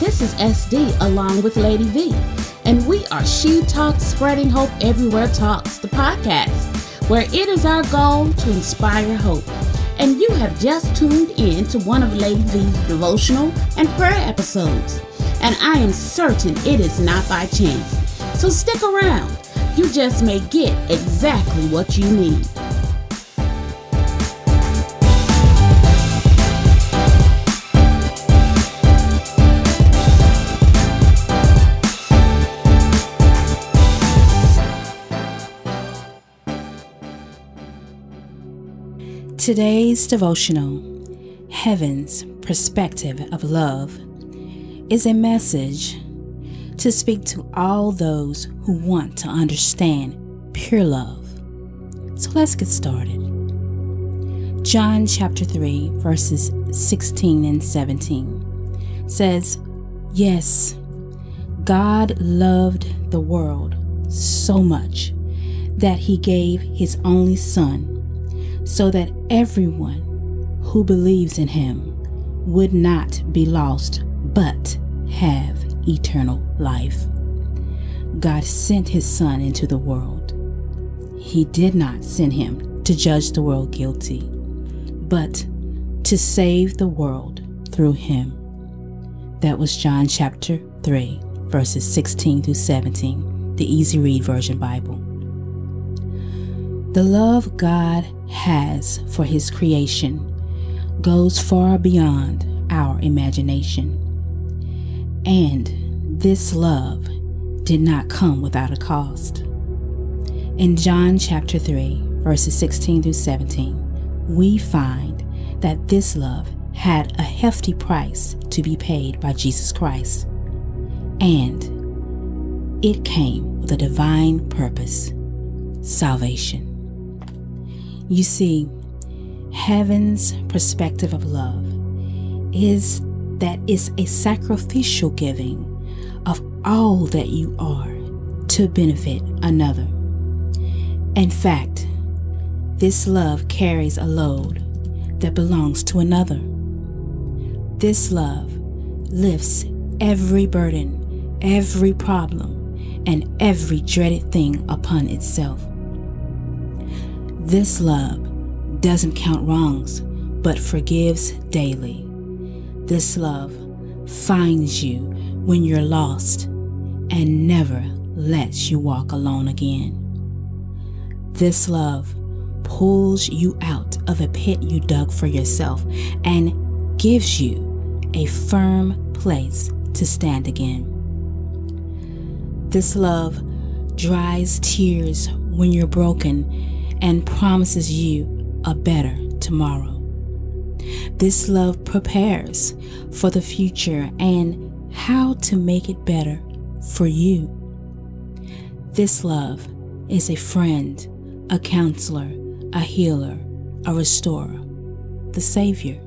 This is SD along with Lady V, and we are She Talks Spreading Hope Everywhere Talks, the podcast, where it is our goal to inspire hope. And you have just tuned in to one of Lady V's devotional and prayer episodes, and I am certain it is not by chance. So stick around. You just may get exactly what you need. Today's devotional, Heaven's Perspective of Love, is a message to speak to all those who want to understand pure love. So let's get started. John chapter 3, verses 16 and 17 says, Yes, God loved the world so much that he gave his only Son so that everyone who believes in him would not be lost but have eternal life. God sent his Son into the world. He did not send him to judge the world guilty, but to save the world through him. That was John chapter 3, verses 16 through 17, the Easy Read Version Bible. The love God has for His creation goes far beyond our imagination. And this love did not come without a cost. In John chapter 3, verses 16 through 17, we find that this love had a hefty price to be paid by Jesus Christ. And it came with a divine purpose salvation. You see, heaven's perspective of love is that it's a sacrificial giving of all that you are to benefit another. In fact, this love carries a load that belongs to another. This love lifts every burden, every problem, and every dreaded thing upon itself. This love doesn't count wrongs, but forgives daily. This love finds you when you're lost and never lets you walk alone again. This love pulls you out of a pit you dug for yourself and gives you a firm place to stand again. This love dries tears when you're broken and promises you a better tomorrow. This love prepares for the future and how to make it better for you. This love is a friend, a counselor, a healer, a restorer, the Savior.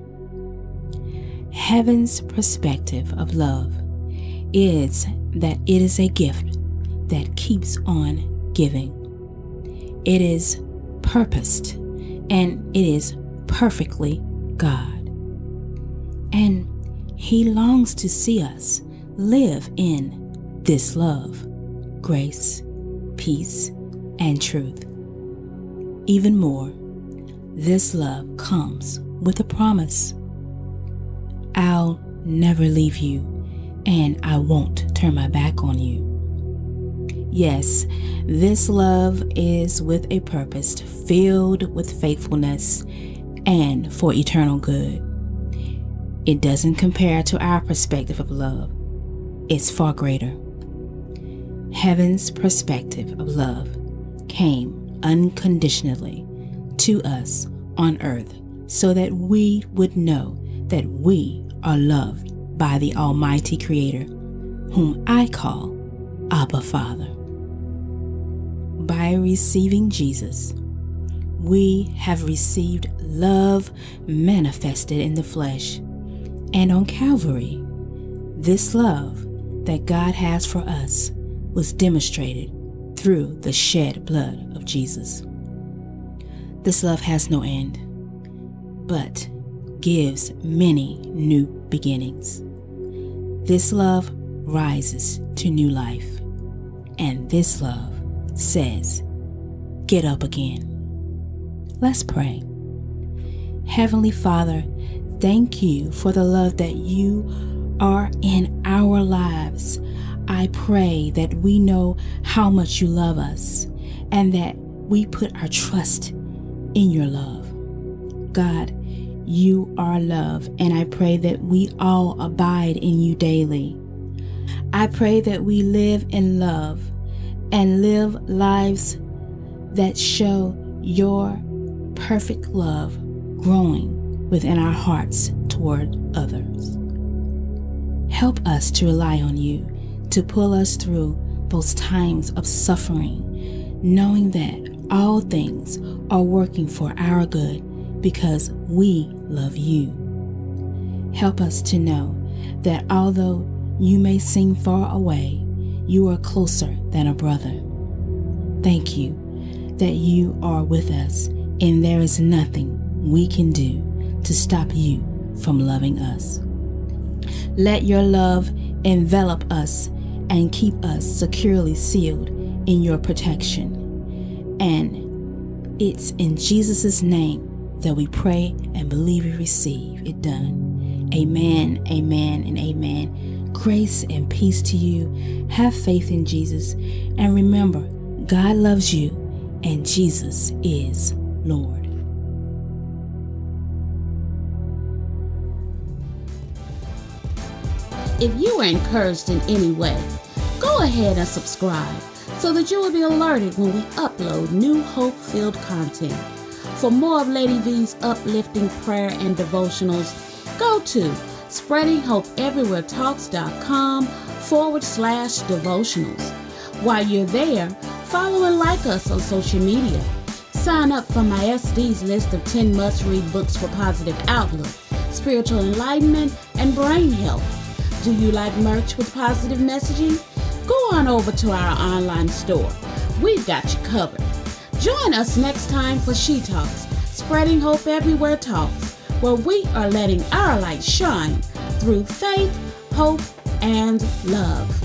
Heaven's perspective of love is that it is a gift that keeps on giving. It is purposed, and it is perfectly God. And He longs to see us live in this love, grace, peace, and truth. Even more, this love comes with a promise I'll never leave you, and I won't turn my back on you. Yes, this love is with a purpose, filled with faithfulness and for eternal good. It doesn't compare to our perspective of love, it's far greater. Heaven's perspective of love came unconditionally to us on earth so that we would know that we are loved by the Almighty Creator, whom I call Abba Father by receiving Jesus, we have received love manifested in the flesh. And on Calvary, this love that God has for us was demonstrated through the shed blood of Jesus. This love has no end, but gives many new beginnings. This love rises to new life. And this love says, Get up again. Let's pray. Heavenly Father, thank you for the love that you are in our lives. I pray that we know how much you love us and that we put our trust in your love. God, you are love, and I pray that we all abide in you daily. I pray that we live in love and live lives that show your perfect love growing within our hearts toward others. Help us to rely on you to pull us through those times of suffering, knowing that all things are working for our good because we love you. Help us to know that although you may seem far away, you are closer than a brother. Thank you that you are with us and there is nothing we can do to stop you from loving us. Let your love envelop us and keep us securely sealed in your protection. And it's in Jesus' name that we pray and believe we receive it done. Amen, amen, and amen. Grace and peace to you. Have faith in Jesus. And remember, God loves you and Jesus is Lord. If you were encouraged in any way, go ahead and subscribe so that you will be alerted when we upload new hope filled content. For more of Lady V's uplifting prayer and devotionals, go to spreadinghopeeverywheretalks.com forward slash devotionals. While you're there, follow and like us on social media. Sign up for my SD's list of 10 must read books for positive outlook, spiritual enlightenment, and brain health. Do you like merch with positive messaging? Go on over to our online store. We've got you covered. Join us next time for She Talks, Spreading Hope Everywhere Talks, where we are letting our light shine through faith, hope, and love.